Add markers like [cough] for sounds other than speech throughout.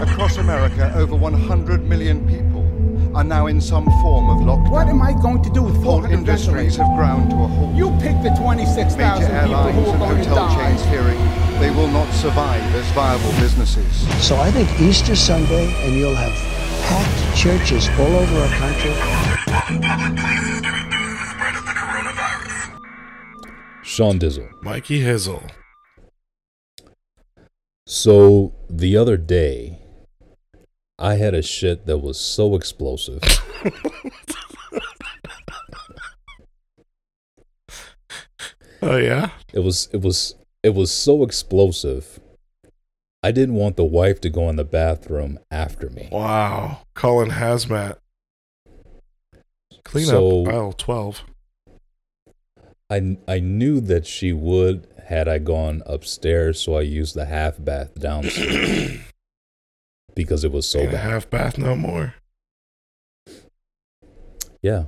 Across America, over 100 million people are now in some form of lockdown. What am I going to do with Whole 400 industries have ground to a halt. You pick the 26,000 people airlines who are and going to hotel die. chains fearing they will not survive as viable businesses. So I think Easter Sunday, and you'll have packed churches all over our country. Public places to reduce the spread of the coronavirus. Sean Dizzle. Mikey Hizzle. So the other day, I had a shit that was so explosive. [laughs] Oh yeah. It was it was it was so explosive. I didn't want the wife to go in the bathroom after me. Wow. Calling hazmat. Clean So- up aisle twelve. I I knew that she would had I gone upstairs, so I used the half bath downstairs [clears throat] because it was so Ain't bad. half bath no more. Yeah.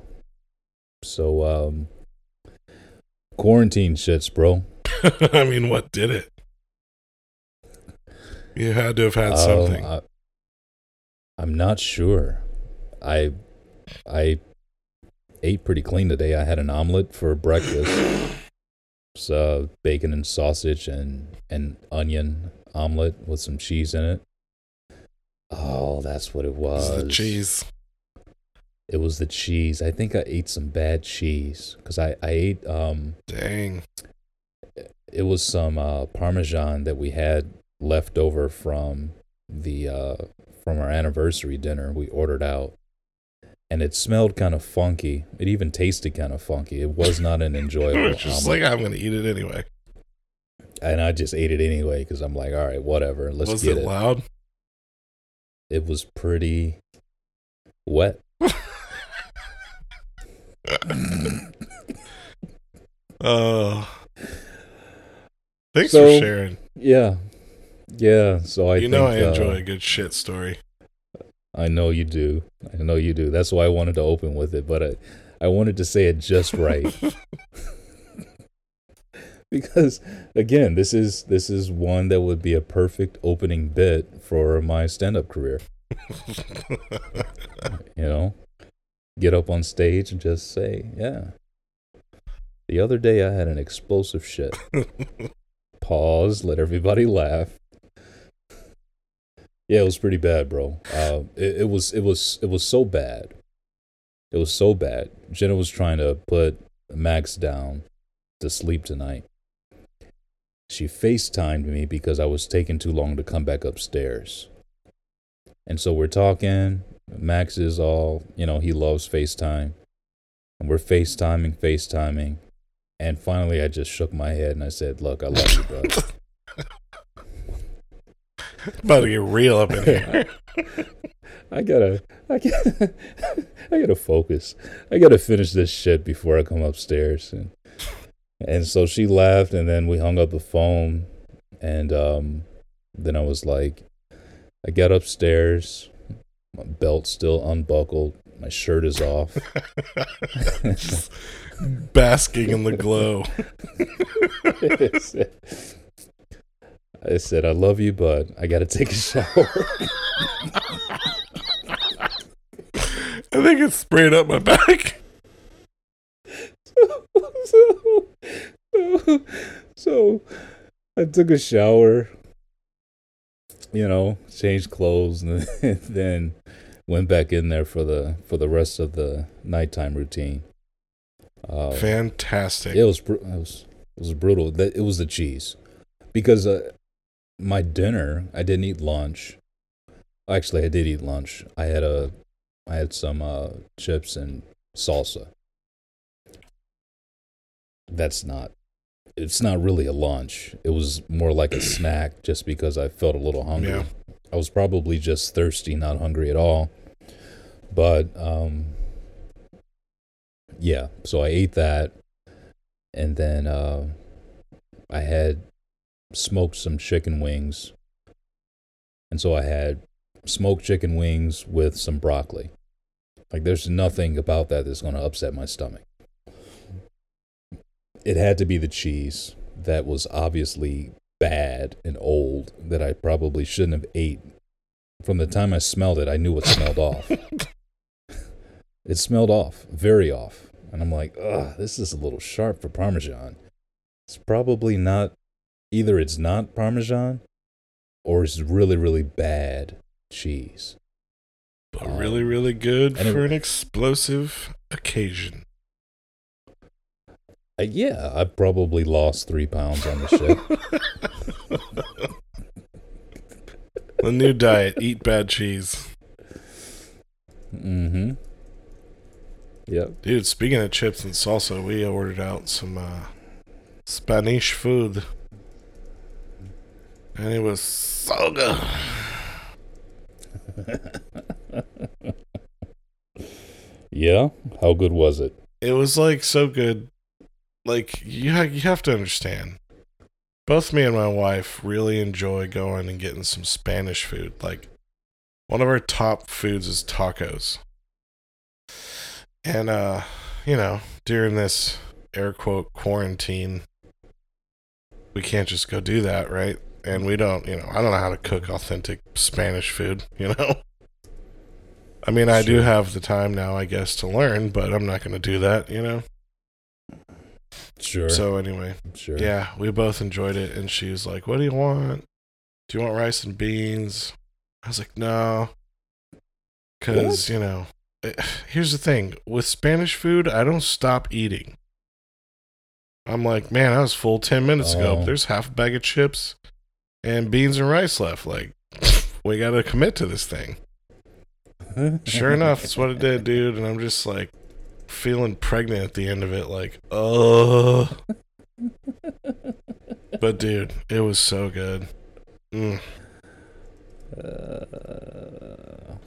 So um quarantine shits, bro. [laughs] I mean, what did it? You had to have had Um, something. I, I'm not sure. I I ate pretty clean today. I had an omelet for breakfast. [clears throat] So bacon and sausage and and onion omelet with some cheese in it. Oh, that's what it was. It's the cheese. It was the cheese. I think I ate some bad cheese because I I ate um Dang. it was some uh, parmesan that we had left over from the uh, from our anniversary dinner we ordered out and it smelled kind of funky it even tasted kind of funky it was not an [laughs] enjoyable It's just omelet. like I'm gonna eat it anyway. and i just ate it anyway because i'm like all right whatever let's Was get it it loud? it was pretty wet Oh. [laughs] Thanks So- for sharing. yeah yeah so i you know I think, uh, enjoy a good shit story. I know you do. I know you do. That's why I wanted to open with it, but I, I wanted to say it just right. [laughs] because again, this is this is one that would be a perfect opening bit for my stand-up career. [laughs] You know, get up on stage and just say, "Yeah." The other day, I had an explosive shit. [laughs] Pause. Let everybody laugh. Yeah, it was pretty bad, bro. Uh, it, it was it was it was so bad. It was so bad. Jenna was trying to put Max down to sleep tonight. She FaceTimed me because I was taking too long to come back upstairs. And so we're talking. Max is all, you know, he loves FaceTime. And we're FaceTiming, FaceTiming. And finally, I just shook my head and I said, Look, I love you, bro. [laughs] [laughs] About to get real up in here. [laughs] I gotta, I gotta, [laughs] I gotta focus. I gotta finish this shit before I come upstairs. And and so she laughed, and then we hung up the phone, and um, then I was like, I got upstairs, my belt still unbuckled, my shirt is off. Basking in the glow. I said, I love you, but I gotta take a shower. I think it's sprayed up my back. so, [laughs] so, so I took a shower, you know, changed clothes, and [laughs] then went back in there for the for the rest of the nighttime routine. Uh, Fantastic. it was it was it was brutal. It was the cheese, because uh, my dinner I didn't eat lunch. Actually, I did eat lunch. I had a I had some uh, chips and salsa. That's not. It's not really a lunch. It was more like a [clears throat] snack, just because I felt a little hungry. Yeah. I was probably just thirsty, not hungry at all. But um, yeah, so I ate that, and then uh, I had smoked some chicken wings, and so I had smoked chicken wings with some broccoli. Like, there's nothing about that that's going to upset my stomach. It had to be the cheese that was obviously bad and old that I probably shouldn't have ate. From the time I smelled it, I knew it smelled off. [laughs] It smelled off, very off. And I'm like, ugh, this is a little sharp for Parmesan. It's probably not, either it's not Parmesan or it's really, really bad cheese. But really, really good it- for an explosive occasion. Uh, yeah, I probably lost three pounds on the shit. [laughs] The new diet: eat bad cheese. mm hmm. Yep. Dude, speaking of chips and salsa, we ordered out some uh, Spanish food. And it was so good. Yeah? How good was it? It was like so good. Like you ha- you have to understand. Both me and my wife really enjoy going and getting some Spanish food. Like one of our top foods is tacos. And uh, you know, during this air quote quarantine, we can't just go do that, right? And we don't, you know, I don't know how to cook authentic Spanish food, [laughs] you know? I mean, I do have the time now, I guess, to learn, but I'm not going to do that, you know? Sure. So, anyway, sure. yeah, we both enjoyed it. And she was like, What do you want? Do you want rice and beans? I was like, No. Because, you know, eh, here's the thing with Spanish food, I don't stop eating. I'm like, Man, I was full 10 minutes ago. Oh. There's half a bag of chips and beans and rice left. Like, [laughs] we got to commit to this thing. Sure enough, that's what it did, dude. And I'm just like feeling pregnant at the end of it, like, oh. but dude, it was so good. Mm. [laughs]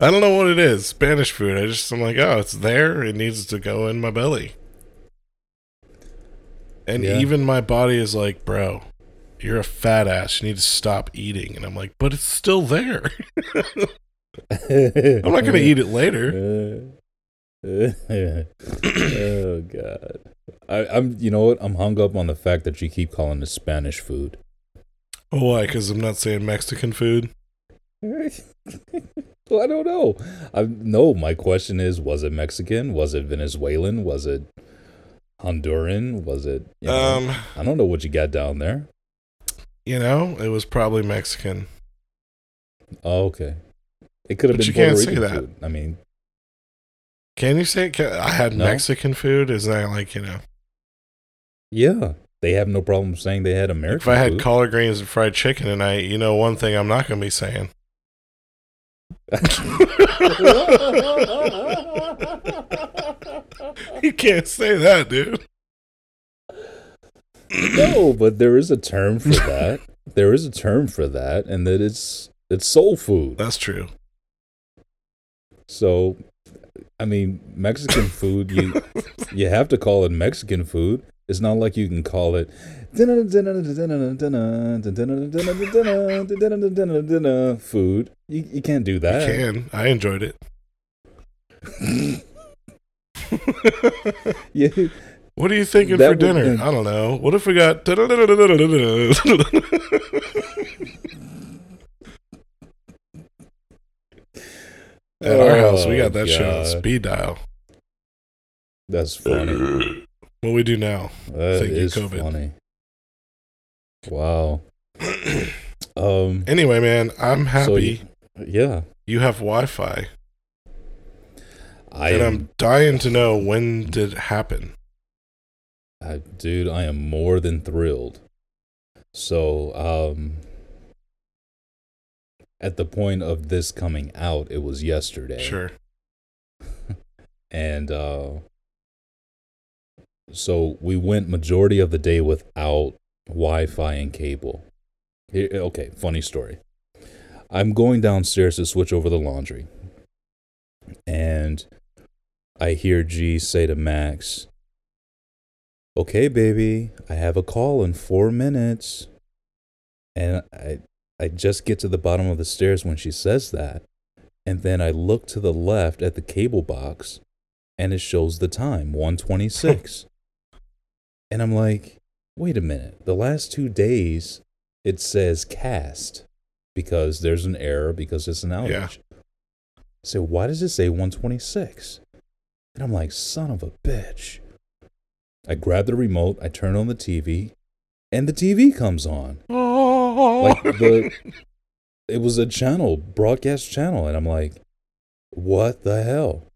I don't know what it is. Spanish food. I just I'm like, oh, it's there. It needs to go in my belly. And Yeah. even my body is like, bro, you're a fat ass. You need to stop eating. And I'm like, but it's still there. [laughs] I'm not gonna eat it later. [laughs] oh god. I, I'm you know what? I'm hung up on the fact that you keep calling it Spanish food. Oh, why? Because I'm not saying Mexican food. [laughs] well, I don't know. I no, my question is was it Mexican? Was it Venezuelan? Was it Honduran? Was it you know, Um, I don't know what you got down there. you know, it was probably Mexican. Oh, okay. It could have But been you can't Puerto say Rican that. food. I mean, Can you say? Can, I had No. Mexican food? Is that like you know? yeah. They have no problem saying they had American If I had food. collard greens and fried chicken tonight, you know, one thing I'm not gonna be saying. [laughs] [laughs] [laughs] [laughs] you can't say that, dude. no, but there is a term for [laughs] that. there is a term for that, and that it's it's soul food. That's true. So, I mean, Mexican [laughs] food you you have to call it Mexican food. It's not like you can call it food. You you can't do that. can. I enjoyed it. [laughs] You- What are you thinking That for dinner? I don't know. What if we got? [laughs] At our house, we got that shit on speed dial. That's funny. What we do now? That Thank you, COVID. funny. Wow. [clears throat] Um. Anyway, man, I'm happy So, yeah, you have Wi-Fi, I and am, I'm dying to know when did it happen. I, dude. I am more than thrilled. So, um, at the point of this coming out, it was yesterday. Sure. [laughs] and uh so we went majority of the day without wi-fi and cable Here- okay funny story i'm going downstairs to switch over the laundry and i hear g say to max okay baby i have a call in four minutes and i i just get to the bottom of the stairs when she says that and then i look to the left at the cable box and it shows the time 126 [laughs] And I'm like, wait a minute. The last two days, it says cast because there's an error because it's an outage. Yeah. So why does it say 126? And I'm like, son of a bitch. I grab the remote, I turn on the TV, and the TV comes on. Oh, Like the it was a channel, broadcast channel, and I'm like, what the hell?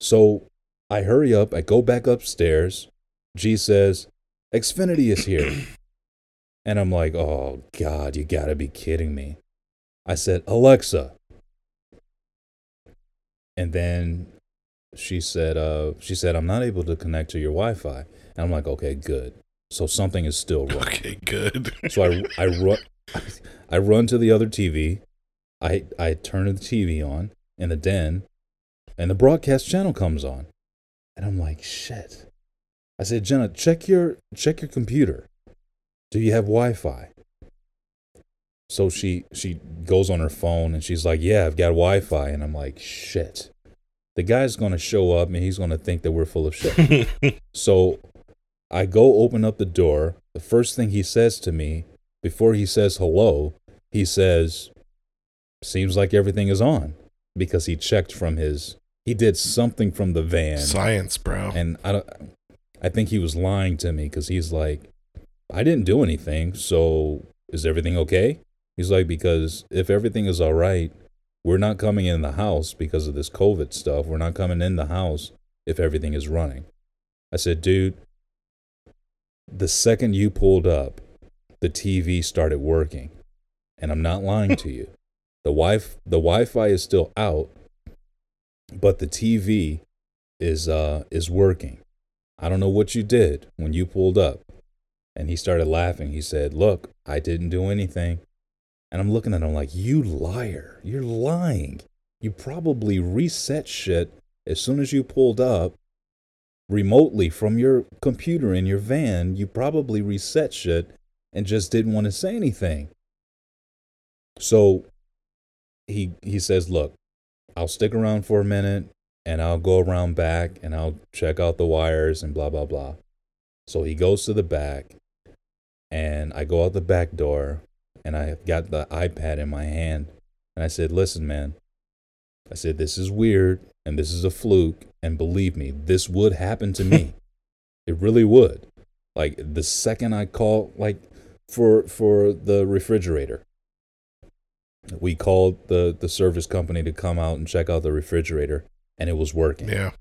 So I hurry up, I go back upstairs. G says, Xfinity is here. [clears throat] and I'm like, oh God, you gotta be kidding me. I said, Alexa. And then she said, uh, she said, I'm not able to connect to your Wi-Fi. And I'm like, okay, good. So something is still wrong. okay, good. [laughs] So I I run I run to the other TV. I I turn the TV on in the den, and the broadcast channel comes on, and I'm like, shit. I said, Jenna, check your check your computer. Do you have Wi-Fi? So she she goes on her phone and she's like, yeah, I've got Wi-Fi, and I'm like, shit. The guy's gonna show up and he's gonna think that we're full of shit. [laughs] So I go open up the door. The first thing he says to me, before he says hello, he says, Seems like everything is on. Because he checked from his, he did something from the van. Science, bro. And I, don't, I think he was lying to me because he's like, I didn't do anything. So is everything okay? He's like, Because if everything is all right, we're not coming in the house because of this COVID stuff. We're not coming in the house if everything is running. I said, dude, the second you pulled up, the TV started working. And I'm not lying to you. [laughs] The wi the Wi-Fi is still out, but the TV is uh is working. I don't know what you did when you pulled up. And he started laughing. He said, "Look, I didn't do anything." And I'm looking at him like, "You liar. You're lying. You probably reset shit as soon as you pulled up remotely from your computer in your van, you probably reset shit and just didn't want to say anything. So he he says, "Look, I'll stick around for a minute and I'll go around back and I'll check out the wires and blah blah blah." So he goes to the back and I go out the back door and I've got the iPad in my hand and I said, "Listen, man. I said this is weird and this is a fluke and believe me, this would happen to me. [laughs] it really would. Like the second I call like for for the refrigerator. We called the the service company to come out and check out the refrigerator and it was working. Yeah.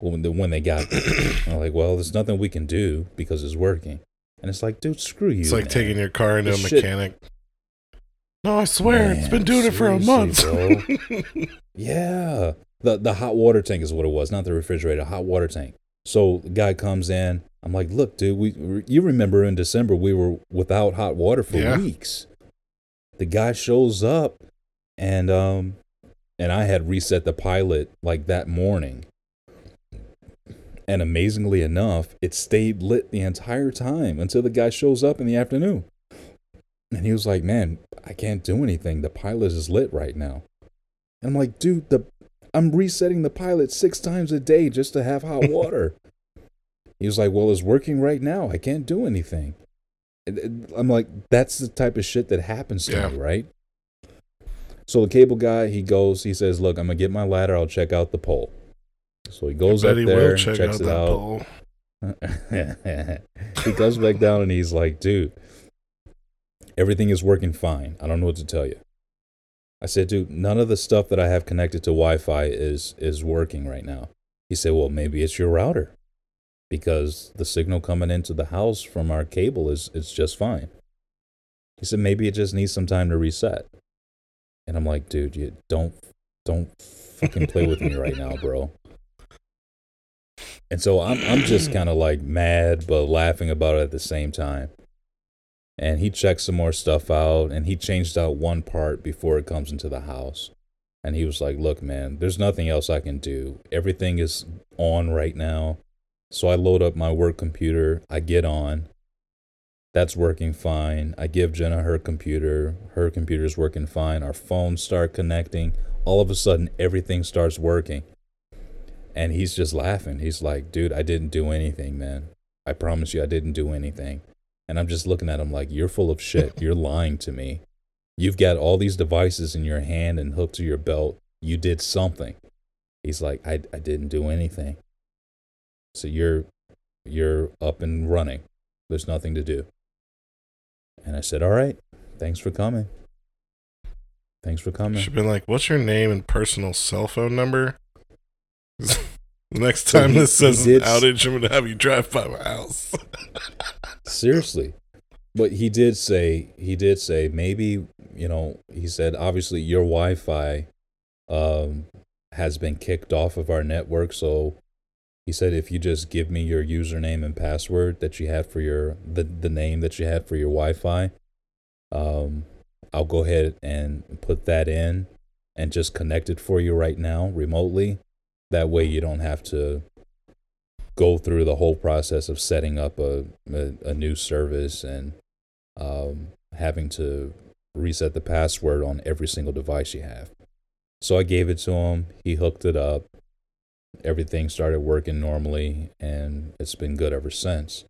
When, the, when they got there, I'm like, well, there's nothing we can do because it's working. And it's like, dude, screw you. It's like man. taking your car into This a shit- mechanic. No, I swear, it's been doing it for a month. [laughs] Yeah. The the hot water tank is what it was, not the refrigerator, hot water tank. So the guy comes in. I'm like, look, dude, we you remember in December we were without hot water for Yeah. weeks. The guy shows up and um and I had reset the pilot like that morning. And amazingly enough, it stayed lit the entire time until the guy shows up in the afternoon. And he was like, "Man, I can't do anything. The pilot is lit right now." And I'm like, "Dude, the I'm resetting the pilot six times a day just to have hot [laughs] water." he was like, "Well, it's working right now. I can't do anything." I'm like, "That's the type of shit that happens to Yeah. me, right?" So the cable guy, he goes, he says, "Look, I'm gonna get my ladder. I'll check out the pole." So he goes up he there and check checks out it out. [laughs] he comes back down and he's like, dude, everything is working fine. I don't know what to tell you. I said, dude, none of the stuff that I have connected to Wi-Fi is is working right now. He said, well, maybe it's your router because the signal coming into the house from our cable is is just fine. He said maybe it just needs some time to reset. And I'm like, dude, you don't don't fucking play with me right now, [laughs] bro. And so I'm I'm just [clears throat] kind of like mad but laughing about it at the same time. And he checked some more stuff out and he changed out one part before it comes into the house. And he was like, "Look, man, there's nothing else I can do. Everything is on right now." So I load up my work computer, I get on. That's working fine. I give Jenna her computer. Her computer's working fine. Our phones start connecting. All of a sudden everything starts working. And he's just laughing. He's like, dude, I didn't do anything, man. I promise you I didn't do anything. And I'm just looking at him like, You're full of shit. [laughs] You're lying to me. You've got all these devices in your hand and hooked to your belt. You did something. He's like, I, I didn't do anything. So you're you're up and running. There's nothing to do. And I said, All right, thanks for coming. Thanks for coming. Have been like, "What's your name and personal cell phone number?" [laughs] next So time he- this says an outage, I'm gonna have you drive by my house. Seriously. But he did say he did say maybe, you know, he said obviously your Wi-Fi um has been kicked off of our network, so he said if you just give me your username and password that you had for your the the name that you had for your Wi-Fi, um I'll go ahead and put that in and just connect it for you right now remotely. That way you don't have to go through the whole process of setting up a a, a new service and um, having to reset the password on every single device you have. So I gave it to him. He hooked it up. Everything started working normally, and it's been good ever since.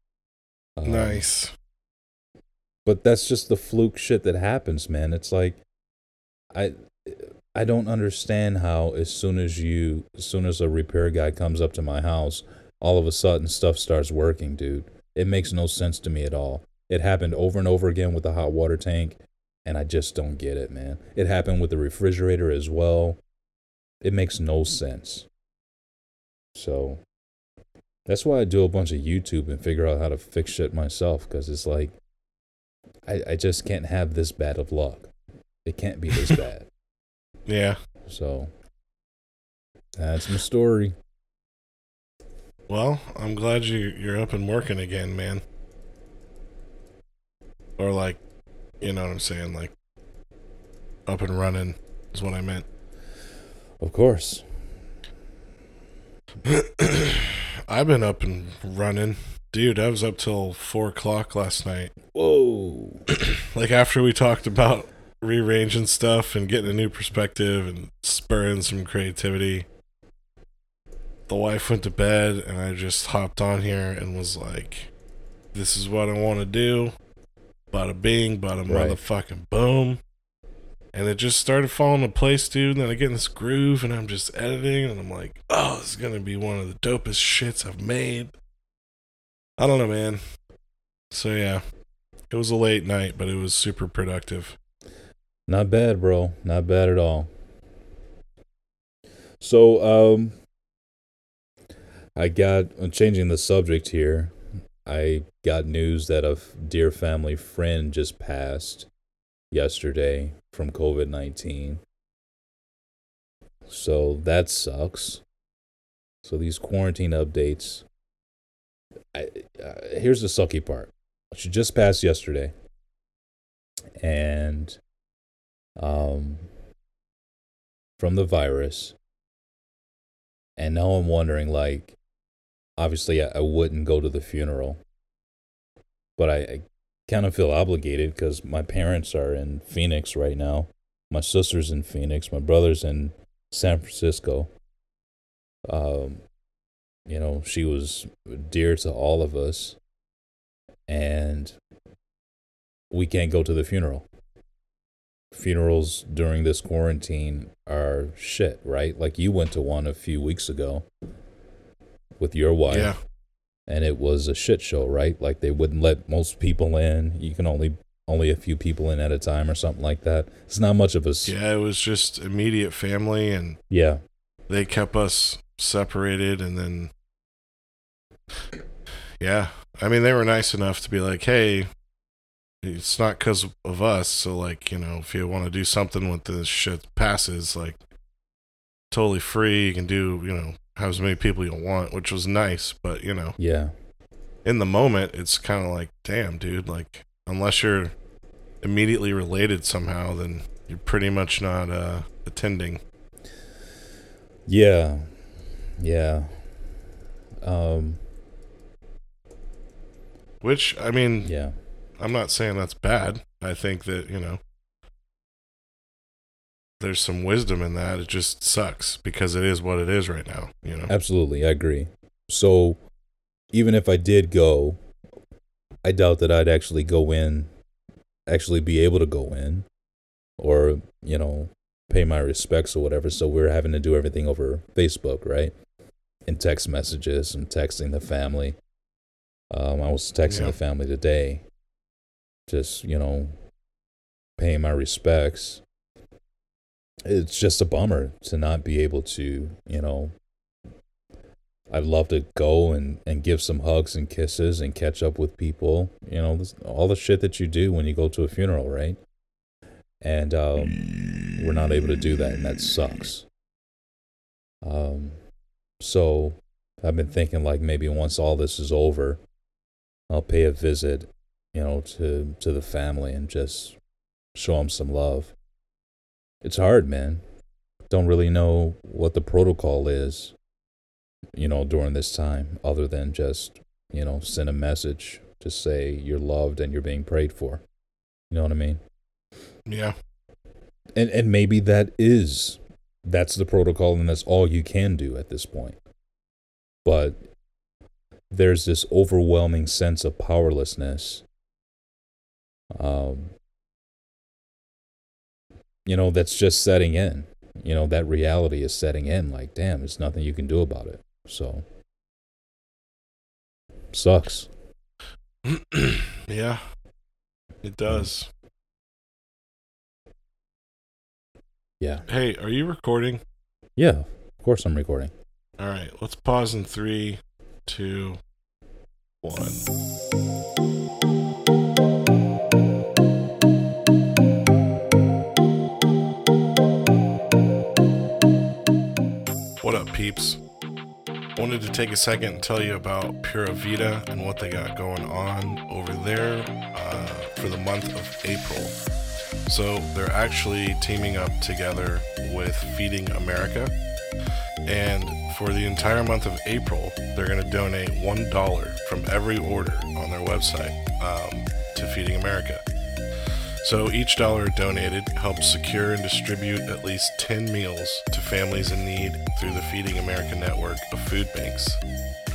Um, nice. but that's just the fluke shit that happens, man. It's like I I don't understand how as soon as you as soon as a repair guy comes up to my house, all of a sudden stuff starts working, dude. It makes no sense to me at all. It happened over and over again with the hot water tank, and I just don't get it, man. It happened with the refrigerator as well. It makes no sense. So that's why I do a bunch of YouTube and figure out how to fix shit myself because it's like I, I just can't have this bad of luck. It can't be this [laughs] bad. Yeah. So that's my story. Well, I'm glad you you're up and working again, man. Or like, you know what I'm saying, like up and running is what I meant. Of course. [clears throat] I've been up and running. Dude, I was up till four o'clock last night. Whoa. [clears throat] Like after we talked about rearranging stuff and getting a new perspective and spurring some creativity. The wife went to bed and I just hopped on here and was like, This is what I want to do. Bada bing, bada Right. motherfucking boom. And it just started falling into place, dude. And then I get in this groove and I'm just editing and I'm like, oh, this is gonna be one of the dopest shits I've made. I don't know, man. So yeah. It was a late night, but it was super productive. Not bad, bro. Not bad at all. So, um, I got changing the subject here. I got news that a dear family friend just passed yesterday from COVID 19. So that sucks. So these quarantine updates. I, uh, here's the sucky part. She just passed yesterday. And um, from the virus. And now I'm wondering, like, obviously, I, I wouldn't go to the funeral, but I, I kind of feel obligated because my parents are in Phoenix right now. My sister's in Phoenix. My brother's in San Francisco. Um, you know, she was dear to all of us, and we can't go to the funeral funerals during this quarantine are shit, right? Like you went to one a few weeks ago with your wife, Yeah. and it was a shit show, right? Like they wouldn't let most people in. You can only only a few people in at a time or something like that. It's not much of a Yeah, it was just immediate family and yeah. they kept us separated and then yeah i mean they were nice enough to be like hey it's not because of us so like you know if you want to do something with this shit passes like totally free you can do you know have as many people you want which was nice but you know Yeah. in the moment it's kind of like damn dude like unless you're immediately related somehow then you're pretty much not uh attending Yeah. Yeah. Um which i mean yeah. I'm not saying that's bad. I think that, you know, there's some wisdom in that. It just sucks because it is what it is right now, you know. Absolutely, I agree. So even if I did go, I doubt that I'd actually go in, actually be able to go in, or you know, pay my respects or whatever. So we're having to do everything over Facebook, right? And text messages and texting the family. Um, I was texting Yeah. the family today, just you know, paying my respects. It's just a bummer to not be able to, you know. I'd love to go and, and give some hugs and kisses and catch up with people. You know, this, all the shit that you do when you go to a funeral, right? And um, we're not able to do that, and that sucks. Um, so I've been thinking like maybe once all this is over, I'll pay a visit, you know, to to the family and just show them some love. It's hard, man. Don't really know what the protocol is, you know, during this time, other than just, you know, send a message to say you're loved and you're being prayed for. You know what I mean? Yeah. And and maybe that is that's the protocol and that's all you can do at this point. But there's this overwhelming sense of powerlessness. Um you know, that's just setting in. You know, that reality is setting in like, damn, there's nothing you can do about it. So sucks. [clears throat] yeah. It does. Yeah. Hey, are you recording? Yeah, of course I'm recording. All right, let's pause in three, two, one. Peeps? Wanted to take a second and tell you about Pura Vida and what they got going on over there uh, for the month of April. So, they're actually teaming up together with Feeding America. And for the entire month of April, they're going to donate $1 from every order on their website um, to Feeding America. So each dollar donated helps secure and distribute at least 10 meals to families in need through the Feeding America network of food banks.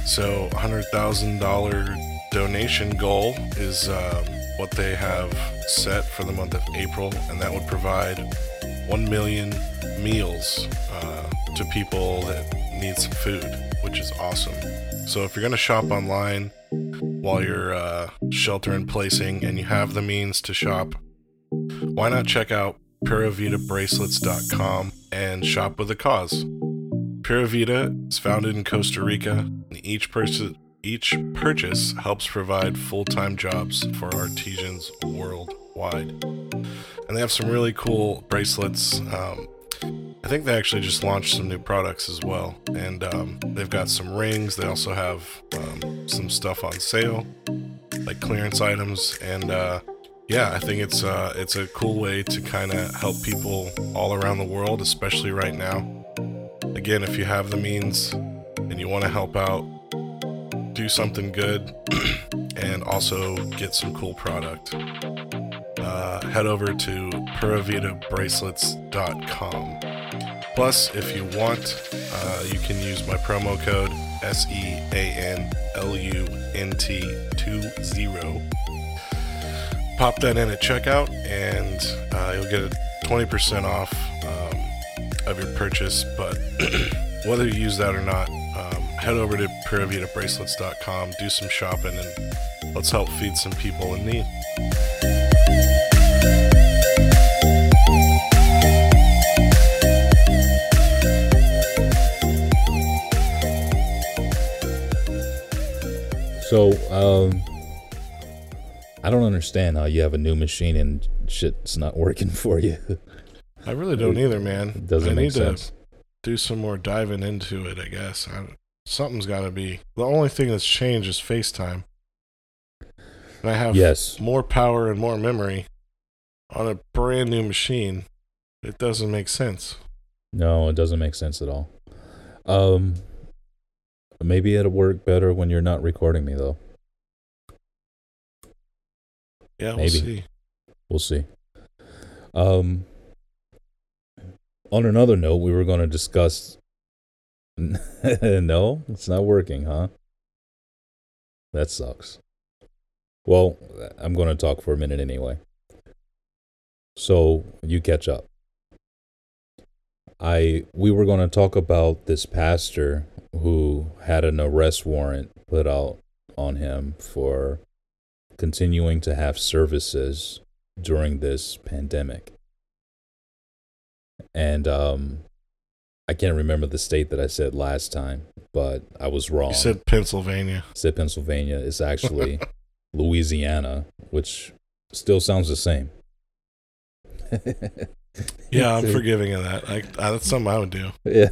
So $100,000 donation goal is um, what they have set for the month of April, and that would provide 1 million meals uh, to people that need some food, which is awesome. So if you're going to shop online while you're uh, shelter in placing and you have the means to shop, why not check out PuraVidaBracelets.com and shop with a cause? Pura Vida is founded in Costa Rica, and each purchase each purchase helps provide full-time jobs for artisans worldwide. And they have some really cool bracelets. Um, I think they actually just launched some new products as well, and um, they've got some rings. They also have um, some stuff on sale, like clearance items, and uh, yeah, I think it's uh, it's a cool way to kind of help people all around the world, especially right now. Again, if you have the means and you want to help out, do something good, [clears throat] and also get some cool product. Uh, head over to PuraVidaBracelets.com. Plus, if you want, uh, you can use my promo code S E A N L U N T 20 pop that in at checkout and uh, you'll get a 20% off um, of your purchase but [clears throat] whether you use that or not um, head over to puravidabracelets.com do some shopping and let's help feed some people in need. So, um, I don't understand how you have a new machine and shit's not working [laughs] for you. i really don't either man It doesn't I make need sense. to do some more diving into it i guess I, something's got to be the only thing that's changed is facetime and i have Yes. more power and more memory on a brand new machine it doesn't make sense No, it doesn't make sense at all. Um, maybe it'll work better when you're not recording me, though. Yeah we'll Maybe. see We'll see. Um, on another note, we were going to discuss. [laughs] no, it's not working, huh? that sucks. Well, I'm going to talk for a minute anyway. So you catch up. I we were going to talk about this pastor who had an arrest warrant put out on him for continuing to have services during this pandemic. And um I can't remember the state that I said last time, but I was wrong. You said Pennsylvania. I said Pennsylvania. It's actually [laughs] Louisiana, which still sounds the same. Yeah, I'm [laughs] forgiving of that. I, I, that's something I would do. Yeah,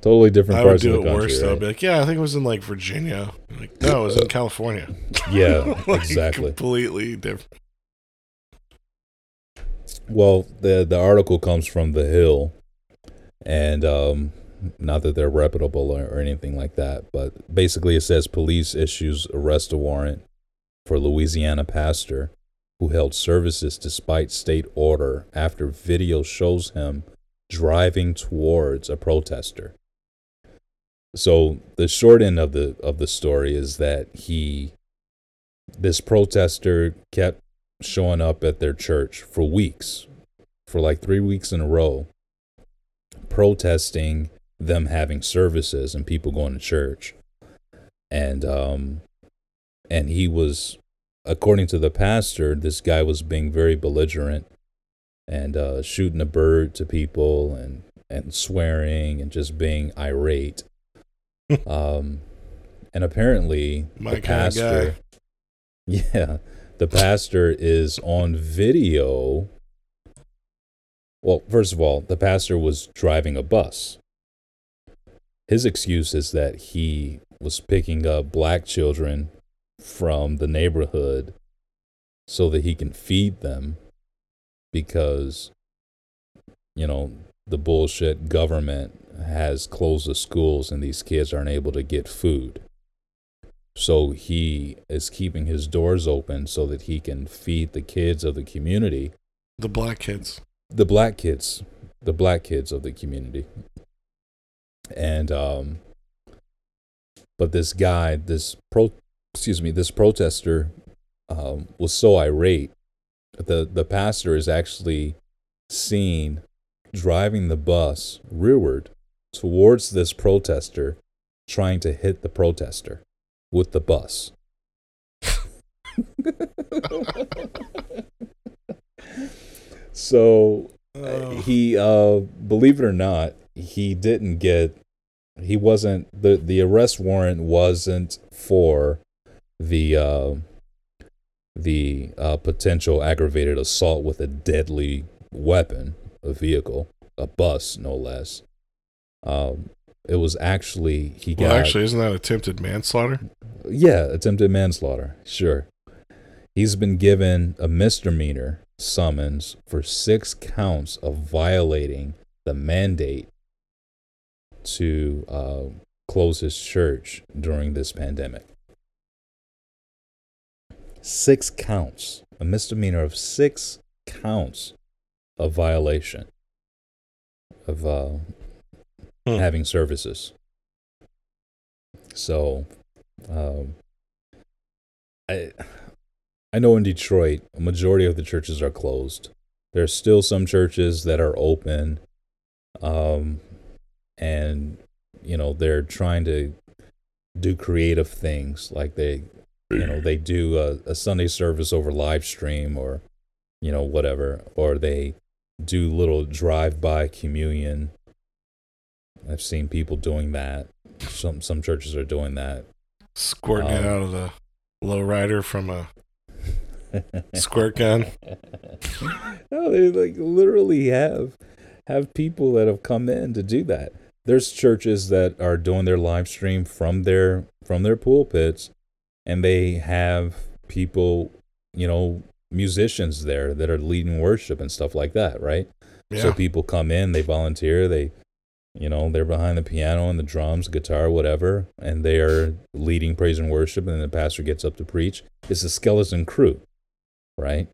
totally different I would parts do of the it country. worse though. Right? be like, yeah, I think it was in like Virginia. Like, no, it was in California. Yeah, [laughs] Like, exactly. Completely different. Well, the the article comes from The Hill, and um, not that they're reputable or, or anything like that, but basically it says police issues arrest warrant for Louisiana pastor who held services despite state order after video shows him driving towards a protester. So the short end of the of the story is that he this protester kept showing up at their church for weeks, for like three weeks in a row, protesting them having services and people going to church. And um and he was according to the pastor, this guy was being very belligerent and uh shooting a bird to people and and swearing and just being irate. [laughs] um and apparently My the pastor yeah, the pastor is on video. Well, first of all, the pastor was driving a bus. His excuse is that he was picking up black children from the neighborhood so that he can feed them because, you know, the bullshit government has closed the schools and these kids aren't able to get food. So he is keeping his doors open so that he can feed the kids of the community, The black kids. the black kids, the black kids of the community. And um but this guy, this pro excuse me, this protester um was so irate the the pastor is actually seen driving the bus rearward towards this protester trying to hit the protester with the bus. [laughs] so uh, he uh believe it or not, he didn't get he wasn't the the arrest warrant wasn't for the uh the uh, potential aggravated assault with a deadly weapon, a vehicle, a bus, no less. Um, it was actually he got. Well, got actually, isn't that attempted manslaughter? yeah, attempted manslaughter. Sure. He's been given a misdemeanor summons for six counts of violating the mandate to uh, close his church during this pandemic. Six counts. A misdemeanor of six counts of violation of uh, Hmm. having services. So, um, I I know in Detroit, a majority of the churches are closed. There's still some churches that are open, um, and you know they're trying to do creative things, like they, you know, they do a, a Sunday service over live stream or, you know, whatever, or they do little drive-by communion. I've seen people doing that. Some some churches are doing that. Squirting it Um, out of the lowrider from a [laughs] squirt gun. [laughs] no, they like literally have have people that have come in to do that. There's churches that are doing their live stream from their from their pulpits, and they have people, you know, musicians there that are leading worship and stuff like that, right? Yeah. So people come in, they volunteer, they, you know, they're behind the piano and the drums, guitar, whatever, and they are leading praise and worship, and then the pastor gets up to preach. It's a skeleton crew, right?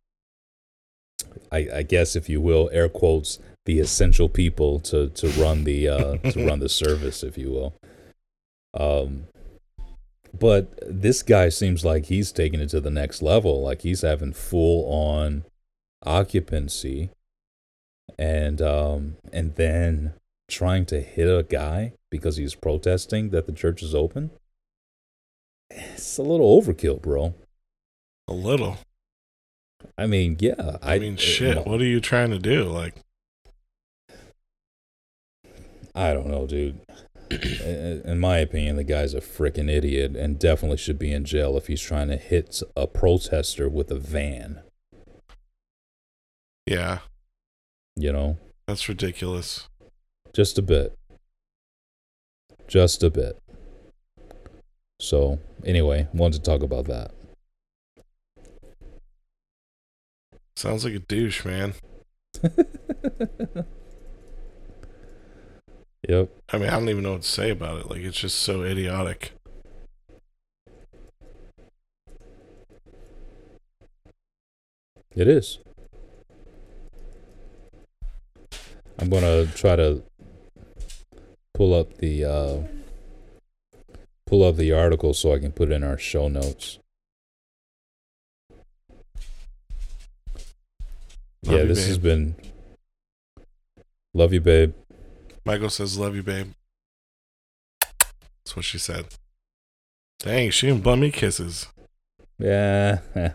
I, I guess, if you will, air quotes, the essential people to to run the uh, to run the service, if you will. Um, But this guy seems like he's taking it to the next level. Like he's having full on occupancy and um and then trying to hit a guy because he's protesting that the church is open. It's a little overkill, bro. A little. I mean, yeah. I, mean, uh, shit. What are you trying to do? Like, I don't know, dude. [clears throat] In in my opinion, the guy's a freaking idiot and definitely should be in jail if he's trying to hit a protester with a van. yeah, You know, that's ridiculous. Just a bit. Just a bit. So, anyway, wanted to talk about that. Sounds like a douche, man. [laughs] Yep. I mean, I don't even know what to say about it. Like, it's just so idiotic. It is. I'm gonna try to pull up the uh, pull up the article so I can put it in our show notes. Love yeah, this has been. Love you, babe. Michael says, "Love you, babe." That's what she said. Dang, she and bum me kisses. Yeah. [laughs]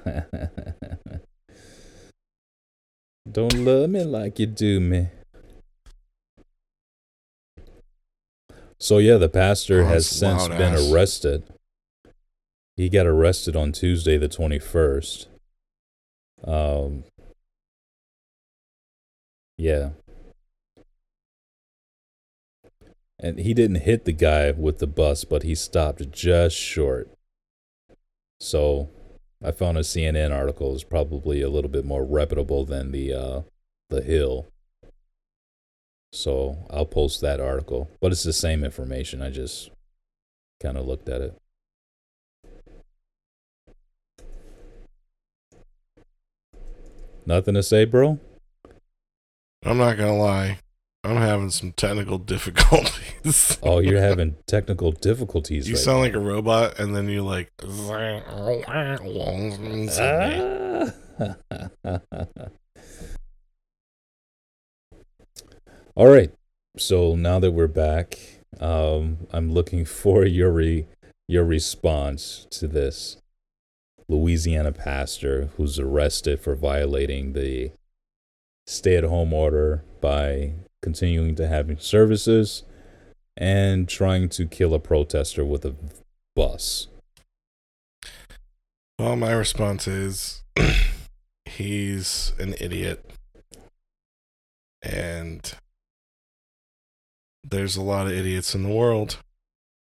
Don't love me like you do me. Yeah, the pastor Oh, has since been ass. arrested. He got arrested on Tuesday the 21st. Um Yeah. And he didn't hit the guy with the bus, but he stopped just short. So I found a CNN article is probably a little bit more reputable than the uh, the Hill. So I'll post that article, but it's the same information. I just kind of looked at it. Nothing to say, bro. I'm not gonna lie. I'm having some technical [laughs] difficulties. Oh, you're [laughs] having technical difficulties. you right sound like a robot, and then you like. [laughs] Ah. All right. So now that we're back, um, I'm looking [laughs] for your re- your response to this Louisiana pastor who's arrested for violating the stay-at-home order by continuing to having services and trying to kill a protester with a bus. Well, my response is [clears throat] he's an idiot. And there's a lot of idiots in the world.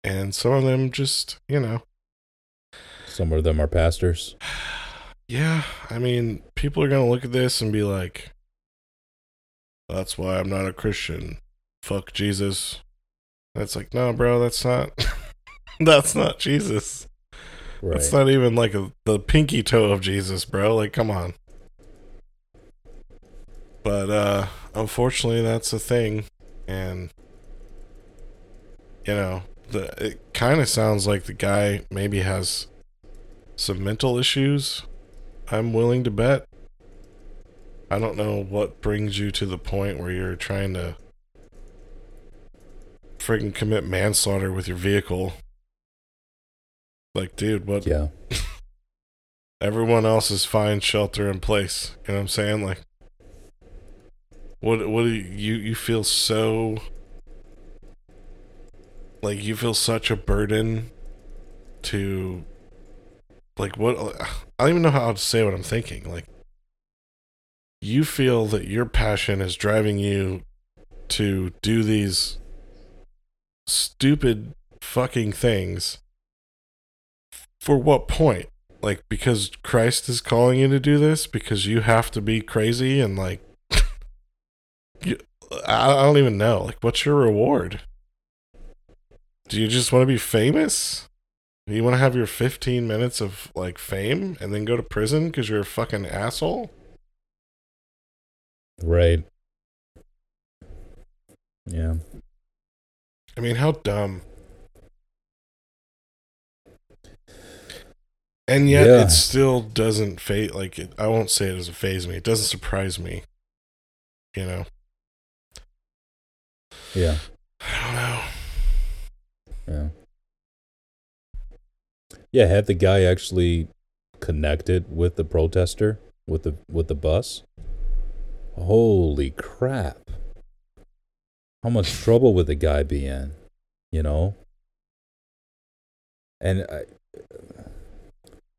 And some of them just, you know, Some of them are pastors. [sighs] yeah, I mean, people are going to look at this and be like, that's why I'm not a Christian. Fuck Jesus. That's like, no, bro, that's not. [laughs] that's not Jesus. Right. That's not even like a, the pinky toe of Jesus, bro. Like, come on. But uh unfortunately, that's a thing, and you know, the it kind of sounds like the guy maybe has some mental issues. I'm willing to bet. I don't know what brings you to the point where you're trying to friggin' commit manslaughter with your vehicle. Like, dude, what? yeah. [laughs] everyone else is fine shelter in place you know what i'm saying like what what do you you feel so like you feel such a burden to like what i don't even know how to say what i'm thinking. Like you feel that your passion is driving you to do these stupid fucking things. For what point? Like because Christ is calling you to do this? Because you have to be crazy and like [laughs] you, I, I don't even know. Like what's your reward do you just want to be famous do you want to have your 15 minutes of like fame and then go to prison because you're a fucking asshole Right. Yeah. i mean how dumb And yet Yeah. it still doesn't phase like it, I won't say it doesn't phase me. It doesn't surprise me. You know. Yeah. Yeah. Yeah, had the guy actually connected with the protester with the with the bus? Holy crap. How much trouble would the guy be in, you know? And I,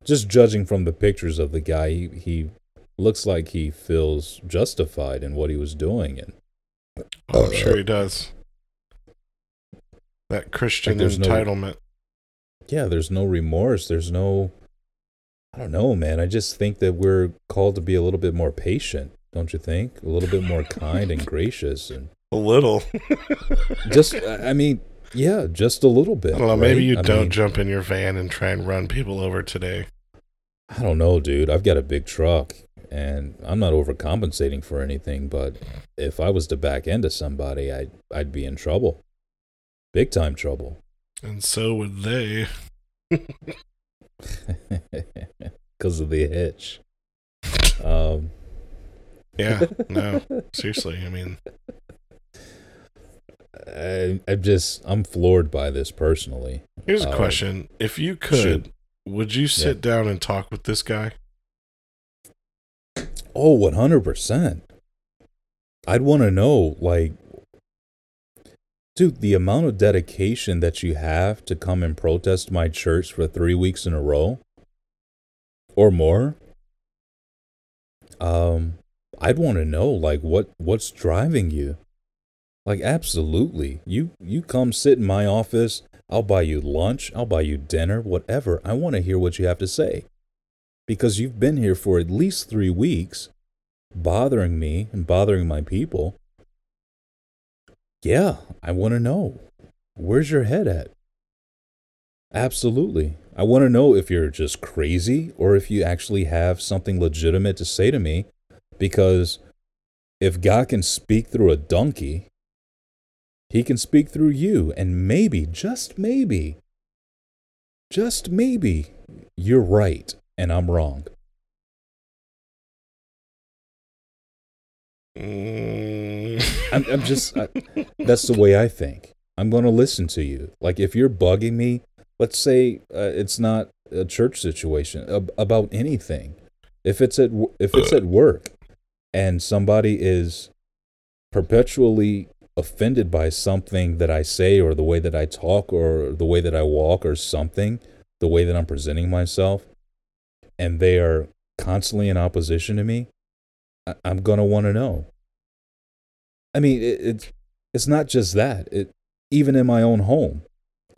just judging from the pictures of the guy, he, he looks like he feels justified in what he was doing and Oh, I'm sure he does. That Christian Like there's no- entitlement. yeah, there's no remorse. There's no, I don't know, man. I just think that we're called to be a little bit more patient, don't you think? A little bit more kind and [laughs] gracious, and A little. just, [laughs] I mean, yeah, just a little bit. I don't. Maybe you I don't mean, jump in your van and try and run people over today. I don't know, dude. I've got a big truck, and I'm not overcompensating for anything. But if I was to back into somebody, I'd I'd be in trouble, big time trouble. And so would they. [laughs] because of the hitch. Um, Yeah. No. [laughs] Seriously. I mean, I, I'm just I'm floored by this personally. here's a Uh, question. If you could, would you sit down and talk with this guy? Oh, 100 percent. I'd want to know, like, dude, the amount of dedication that you have to come and protest my church for three weeks in a row, or more. Um, I'd want to know, like, what what's driving you. Like, absolutely, you you come sit in my office. I'll buy you lunch. I'll buy you dinner. Whatever. I want to hear what you have to say because you've been here for at least three weeks, bothering me and bothering my people. Yeah, I want to know. Where's your head at? Absolutely. I want to know if you're just crazy or if you actually have something legitimate to say to me. Because if God can speak through a donkey, he can speak through you. And maybe, just maybe, just maybe, you're right and I'm wrong. I'm, I'm just, I, that's the way I think. I'm going to listen to you. Like if you're bugging me, let's say uh, it's not a church situation ab- about anything. If it's at w- if it's at work, and somebody is perpetually offended by something that I say or the way that I talk or the way that I walk or something, the way that I'm presenting myself, and they are constantly in opposition to me, I- I'm gonna want to know. I mean, it, it's it's not just that. It even in my own home,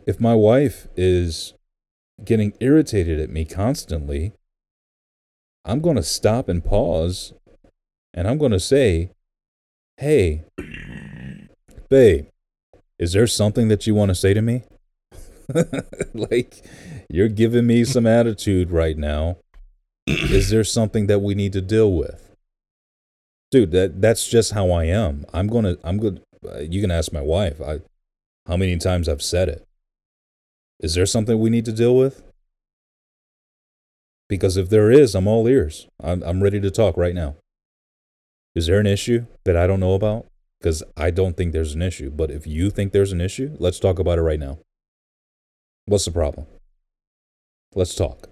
if my wife is getting irritated at me constantly, I'm going to stop and pause, and I'm going to say, "Hey, babe, is there something that you want to say to me?" [laughs] like you're giving me some attitude right now. Is there something that we need to deal with? Dude that that's just how i am. I'm gonna i'm good uh, you can ask my wife. I how many times i've said it. Is there something we need to deal with? Because if there is i'm all ears. I'm, I'm ready to talk right now. Is there an issue that i don't know about? Because i don't think there's an issue but if you think there's an issue let's talk about it right now. What's the problem? Let's talk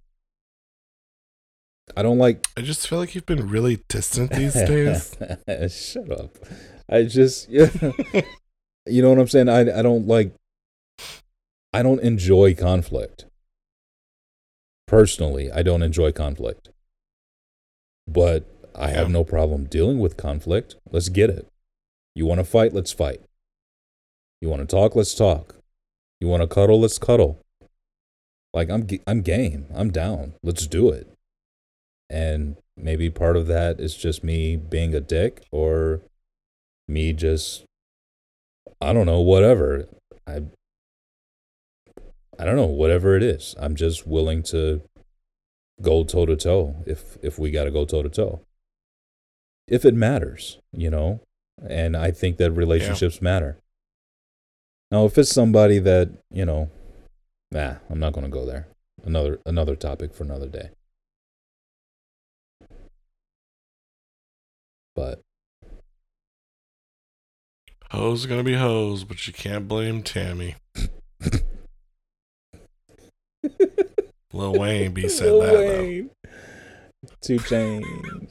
i don't like I just feel like you've been really distant these days. [laughs] Shut up. I just yeah. [laughs] you know what I'm saying? I I don't like I don't enjoy conflict. Personally, I don't enjoy conflict. But I have Yeah. no problem dealing with conflict. Let's get it. You want to fight? Let's fight. You want to talk? Let's talk. You want to cuddle? Let's cuddle. Like I'm I'm game. I'm down. Let's do it. And maybe part of that is just me being a dick or me just I don't know, whatever. I I don't know, whatever it is. I'm just willing to go toe to toe if if we got to go toe to toe. If it matters, you know. And I think that relationships matter. Now, if it's somebody that, you know, nah, I'm not going to go there. another another topic for another day. But Hoes gonna be hoes, but you can't blame Tammy. Lil Wayne be said Lil that though. 2 Chainz.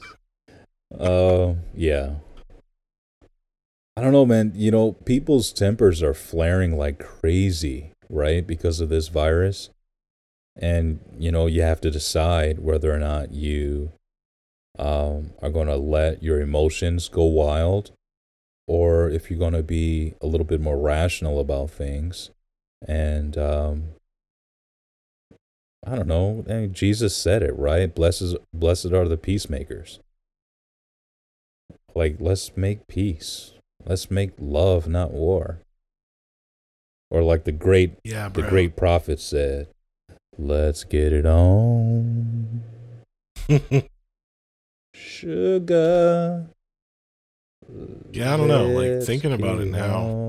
Uh, yeah. I don't know, man. You know, people's tempers are flaring like crazy, right? Because of this virus. And, you know, you have to decide whether or not you um, are going to let your emotions go wild or if you're going to be a little bit more rational about things and um, I don't know. I mean, Jesus said it, right? Blessed, blessed are the peacemakers. Like, let's make peace. Let's make love, not war. Or like the great, Yeah, the great prophet said, "Let's get it on, [laughs] sugar." Yeah, I don't know, like, thinking about it now.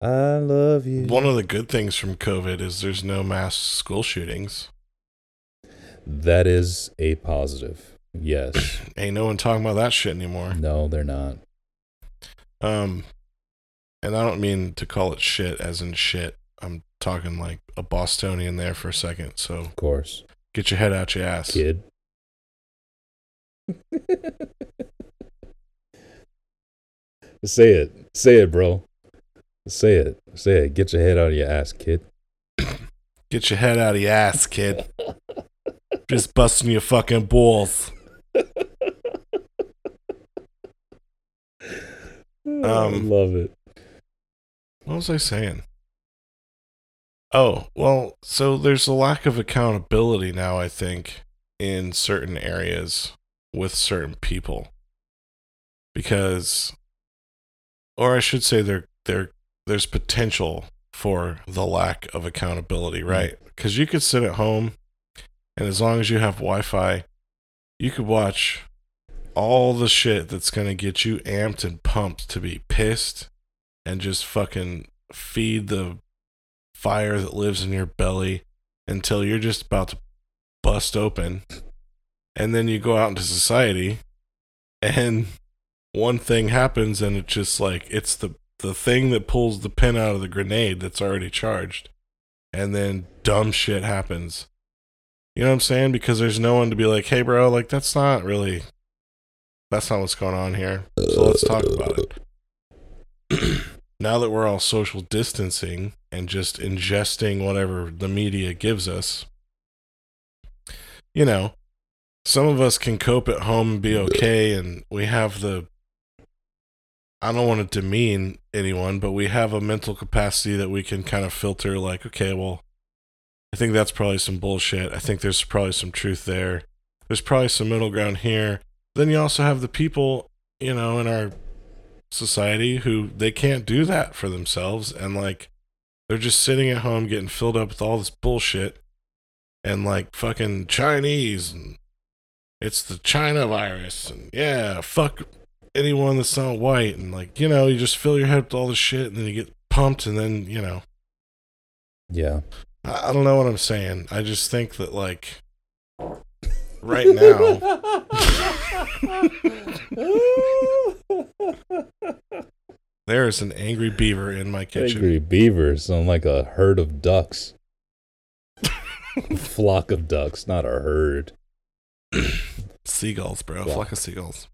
I love you. One of the good things from COVID is there's no mass school shootings. That is a positive. Yes. [clears throat] Ain't no one talking about that shit anymore. no, they're not. Um, and I don't mean to call it shit as in shit. I'm talking like a Bostonian there for a second. So Of course. get your head out your ass. Kid. [laughs] Say it. Say it, bro. Say it. Say it. Get your head out of your ass, kid. [coughs] Get your head out of your ass, kid. Just busting your fucking balls. [laughs] Um, love it. What was I saying? Oh, well, so there's a lack of accountability now, I think, in certain areas with certain people. Because or I should say there there there's potential for the lack of accountability, mm-hmm. right? Cuz you could sit at home and as long as you have Wi-Fi, you could watch all the shit that's going to get you amped and pumped to be pissed and just fucking feed the fire that lives in your belly until you're just about to bust open. And then you go out into society and one thing happens and it's just like it's the the thing that pulls the pin out of the grenade that's already charged. And then dumb shit happens. You know what I'm saying? Because there's no one to be like, "Hey bro, like that's not really that's not what's going on here." So let's talk about it [clears throat] now that we're all social distancing and just ingesting whatever the media gives us, you know, some of us can cope at home and be okay, and we have the. I don't want to demean anyone, but we have a mental capacity that we can kind of filter, like, okay, well, I think that's probably some bullshit. I think there's probably some truth there. There's probably some middle ground here. Then you also have the people, you know, in our society who they can't do that for themselves and like they're just sitting at home getting filled up with all this bullshit and like fucking Chinese and it's the China virus and yeah, fuck anyone that's not white and like, you know, you just fill your head with all this shit and then you get pumped and then, you know, Yeah. I, I don't know what I'm saying. I just think that like right now [laughs] there is an angry beaver in my kitchen. Angry beavers sound like a herd of ducks. [laughs] Flock of ducks, not a herd. [clears throat] Seagulls, bro. Yeah. Flock of seagulls.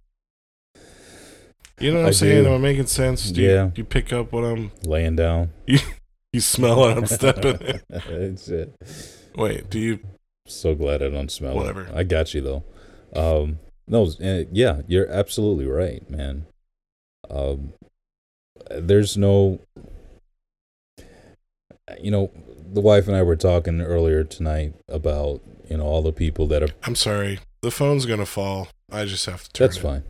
You know what I'm I saying? do. Am I making sense? Do you, Yeah. do you pick up what I'm Laying down. [laughs] you you smell what I'm stepping [laughs] That's it. Wait, do you So glad I don't smell Whatever. it. I got you though. Um, no, uh, yeah, you're absolutely right, man. Um, there's no, you know, the wife and I were talking earlier tonight about know all the people that are. I'm sorry. The phone's gonna fall. I just have to turn That's it. fine.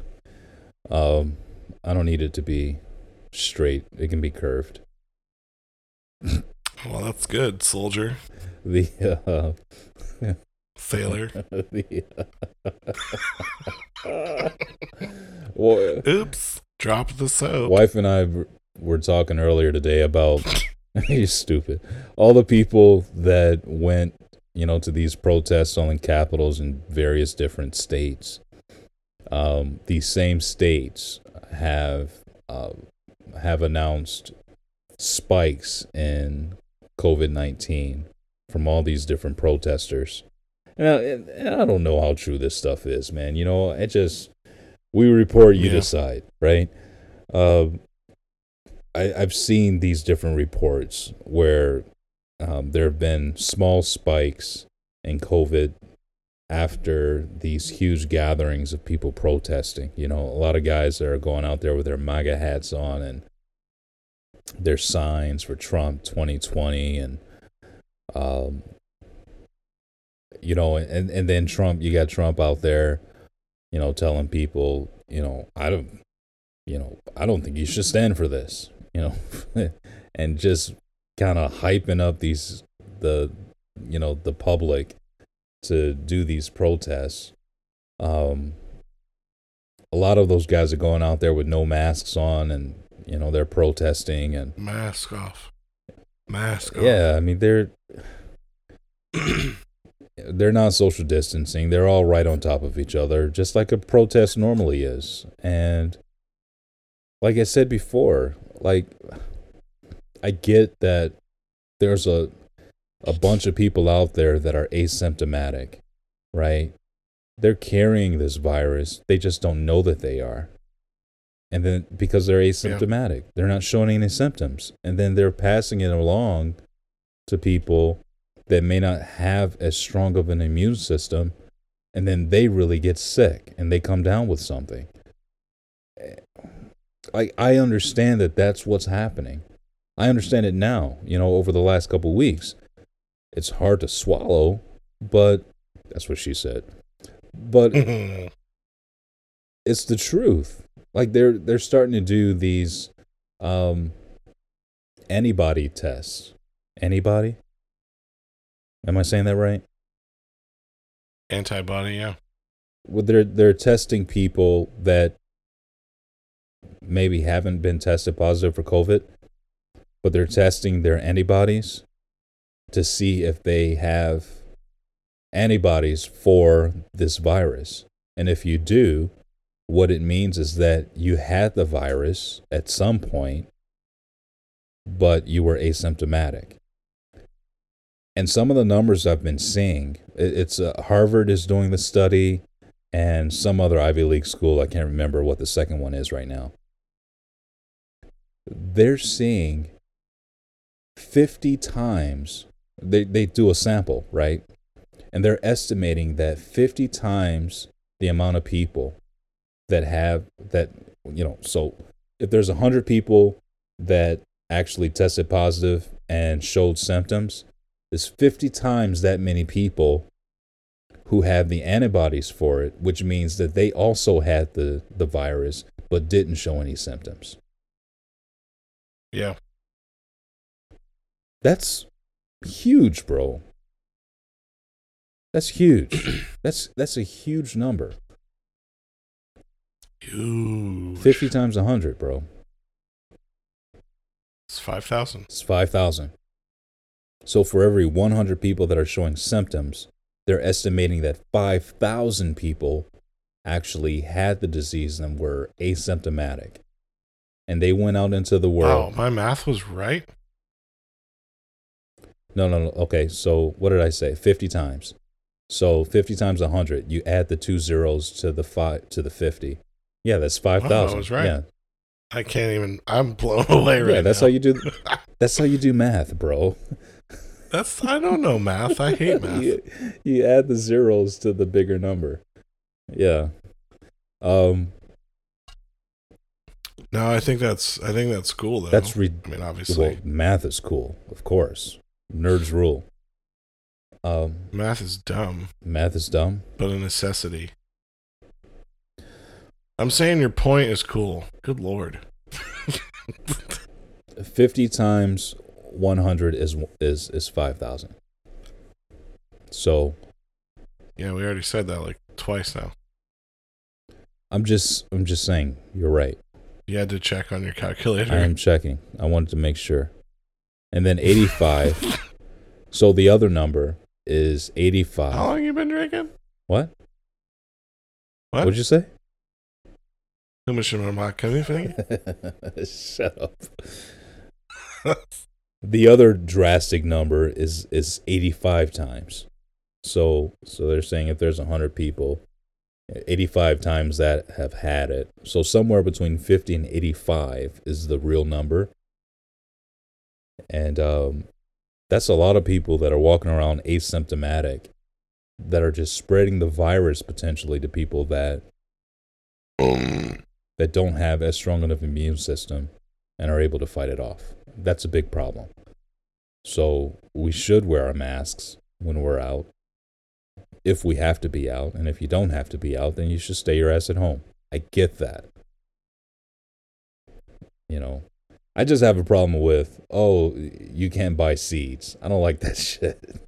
Um, I don't need it to be straight. It can be curved. Well, that's good, soldier. The uh, Sailor. [laughs] the, [laughs] well, Oops. Drop the soap. wife and I were talking earlier today about [laughs] You're stupid. All the people that went, you know, to these protests on capitals in various different states, um, these same states have uh, have announced spikes in COVID nineteen from all these different protesters. And I, and I don't know how true this stuff is, man. You know, it just we report, you Yeah. decide, right? Uh, I, I've seen these different reports where um, there have been small spikes in COVID after these huge gatherings of people protesting. You know, a lot of guys that are going out there with their MAGA hats on and their signs for Trump 2020 and um you know and and then Trump you got Trump out there you know telling people you know I don't you know I don't think you should stand for this you know [laughs] and just kind of hyping up these the you know the public to do these protests um a lot of those guys are going out there with no masks on and you know they're protesting and Mask off. Mask off. yeah i mean they're [clears throat] they're not social distancing they're all right on top of each other just like a protest normally is and like i said before like i get that there's a a bunch of people out there that are asymptomatic right? They're carrying this virus. They just don't know that they are. And then because they're asymptomatic they're not showing any symptoms. And then they're passing it along to people that may not have as strong of an immune system and then they really get sick and they come down with something. Eh, I i understand that that's what's happening i understand it now you know over the last couple of weeks it's hard to swallow but that's what she said but [laughs] it's the truth. Like they're they're starting to do these um antibody tests. Antibody? Am I saying that right? Antibody, yeah. Well, they're they're testing people that maybe haven't been tested positive for COVID, but they're testing their antibodies to see if they have antibodies for this virus. And if you do, what it means is that you had the virus at some point, but you were asymptomatic. And some of the numbers I've been seeing, it's uh, Harvard is doing the study, and some other Ivy League school. I can't remember what the second one is right now. They're seeing 50 times, they, they do a sample, right? And they're estimating that 50 times the amount of people that have that, you know, so if there's 100 people that actually tested positive and showed symptoms, there's 50 times that many people who have the antibodies for it, which means that they also had the, the virus but didn't show any symptoms. Yeah. That's huge, bro. That's huge. [clears throat] that's that's a huge number. Huge. 50 times a 100, bro. It's 5,000. It's 5,000. So for every 100 people that are showing symptoms, they're estimating that 5,000 people actually had the disease and were asymptomatic. And they went out into the world. Oh, my math was right. No, no, no. Okay, so what did I say? 50 times. So 50 times 100, you add the two zeros to the five to the 50. Yeah, that's 5,000. was right. Yeah. I can't even. I'm blown [laughs] away right yeah, that's now. how you do [laughs] That's how you do math, bro. That's. I don't know math. I hate [laughs] math. you, you add the zeros to the bigger number. Yeah. Um No, I think that's. I think that's cool though. that's re- I mean, obviously, well, math is cool, of course. Nerds rule. Um math is dumb, math is dumb. but a necessity. I'm saying your point is cool. Good lord. 50 times 100 is is is 5000. So, Yeah, we already said that like twice now. I'm just I'm just saying you're right. You had to check on your calculator. I am checking. I wanted to make sure. And then 85. so the other number is 85. How long you been drinking? What? What? What'd you say? Hur much med de här kan vi förlänga? Shut up. the other drastic number is is 85 times. So so they're saying if there's 100 people, 85 times that have had it. So somewhere between 50 and 85 is the real number. And um, that's a lot of people that are walking around asymptomatic that are just spreading the virus potentially to people that that don't have as strong enough immune system and are able to fight it off. That's a big problem. So we should wear our masks when we're out. If we have to be out, and if you don't have to be out, then you should stay your ass at home. I get that. You know, I just have a problem with, oh, you can't buy seeds. I don't like that [laughs] shit.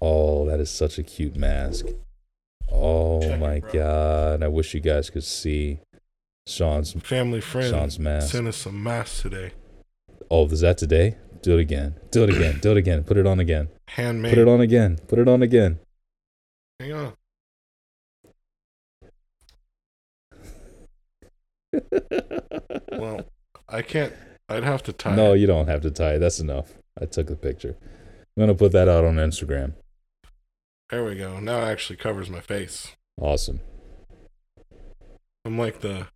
Oh, that is such a cute mask. Oh Check my bro. god. I wish you guys could see Sean's Family friend Sean's mask. sent us some masks today. Oh, is that today? Do it again. Do it again. Do it again. Put it on again. Handmade. Put it on again. Put it on again. Hang on. [laughs] Well, I can't. I'd have to tie. No, you don't have to tie. That's enough. I took the picture. I'm gonna put that out on Instagram. There we go. Now it actually covers my face. Awesome. I'm like the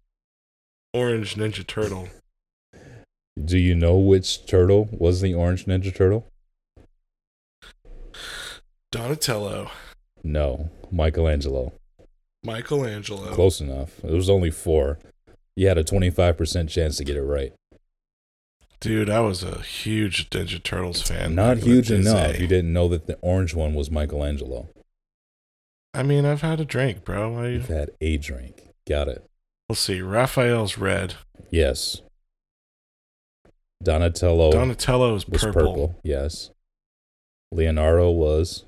orange Ninja Turtle. Do you know which turtle was the orange Ninja Turtle? Donatello, No, Michelangelo. Michelangelo. Close enough. It was only four. You had a 25% chance to get it right. Dude, I was a huge Ninja Turtles fan. Not back in the huge enough. You didn't know that the orange one was Michelangelo. I mean, I've had a drink, bro. You... You've had a drink. Got it. Let's see. Raphael's red. Yes. Donatello Donatello's was purple. purple. Yes. Leonardo was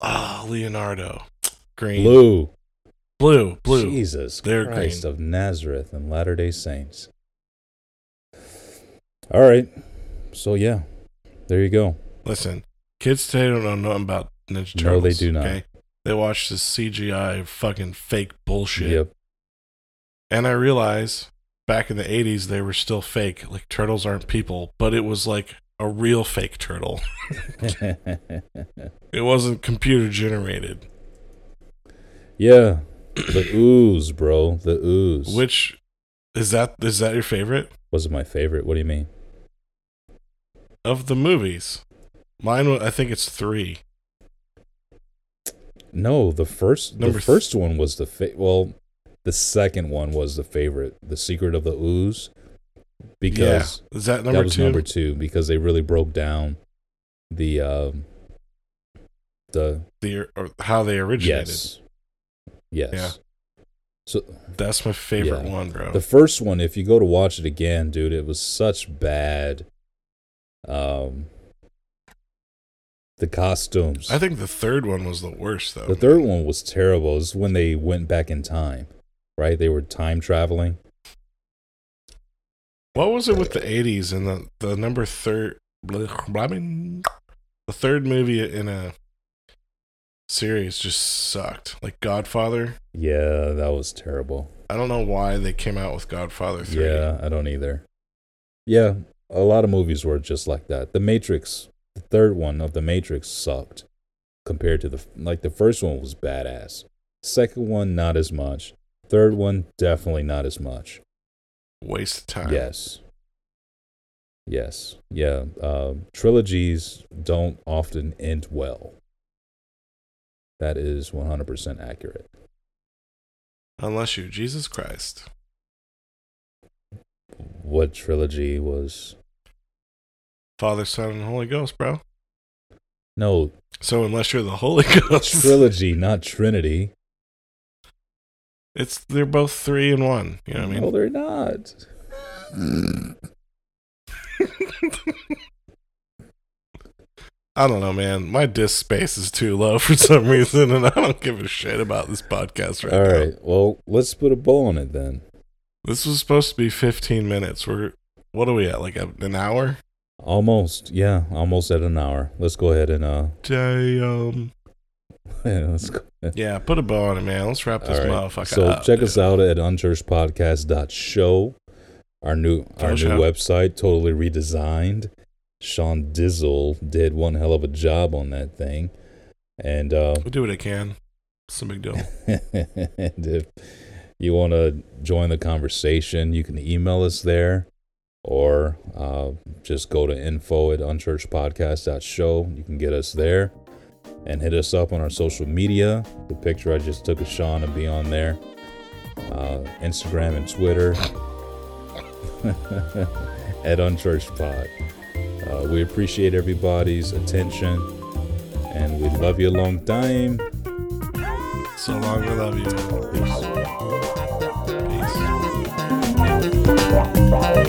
Ah, Leonardo. Green. blue. Blue. Blue. Jesus They're Christ green. of Nazareth and Latter day Saints. All right. So, yeah. There you go. Listen, kids today don't know nothing about Ninja Turtles. No, they do not. Okay? They watch this CGI fucking fake bullshit. Yep. And I realize back in the 80s they were still fake. Like turtles aren't people, but it was like a real fake turtle. [laughs] [laughs] It wasn't computer generated. yeah. The ooze, bro. The ooze. Which is that is that your favorite was it my favorite. What do you mean? of the movies? Mine I think it's 3. No, the first Number the th- first one was the fa- well, the second one was the favorite, The Secret of the Ooze, because yeah. Is that number that was 2? number two because they really broke down the um the The or how they originated. yes yes. Yeah. So That's my favorite Yeah. one, bro. the first one, if you go to watch it again, dude, it was such bad. Um, the costumes. I think the third one was the worst though. The third one was terrible. It's when they went back in time, right? They were time traveling. What was it with the '80s and the the number third? The third movie in a series just sucked. Like Godfather. Yeah, that was terrible. I don't know why they came out with Godfather three. Yeah, I don't either. Yeah, a lot of movies were just like that. The Matrix, the third one of The Matrix sucked compared to the like the first one was badass. Second one not as much. Third one definitely not as much. Waste of time. Yes. Yes. Yeah. Um, trilogies don't often end well. That is 100% accurate. Unless you're Jesus Christ. What trilogy was. Father, Son, and Holy Ghost, bro. No, So unless you're the Holy Ghost, [laughs] trilogy, not Trinity. it's they're both three and one. You know what I mean? No, they're not. [laughs] [laughs] I don't know, man. My disk space is too low for some reason, and I don't give a shit about this podcast right All now. right. Well, let's put a bow on it then. This was supposed to be 15 minutes. We're What are we at? Like an hour? Almost, yeah, almost at an hour. Let's go ahead and uh, Damn. [laughs] let's go. Yeah, put a bow on it, man. Let's wrap this All right. motherfucker So up. So check dude. us out at unchurchedpodcast.show. Our new our Go new show. website, totally redesigned. Sean Dizzle did one hell of a job on that thing. And uh We'll do what I can. It's a big deal. [laughs] and if you want to join the conversation, you can email us there or uh, just go to info at unchurchedpodcast.show. You can get us there and hit us up on our social media. The picture I just took of Sean will be on there uh, Instagram and Twitter [laughs] at unchurchedpod. Uh, we appreciate everybody's attention and we love you a long time. So long, we love you. Peace. Peace.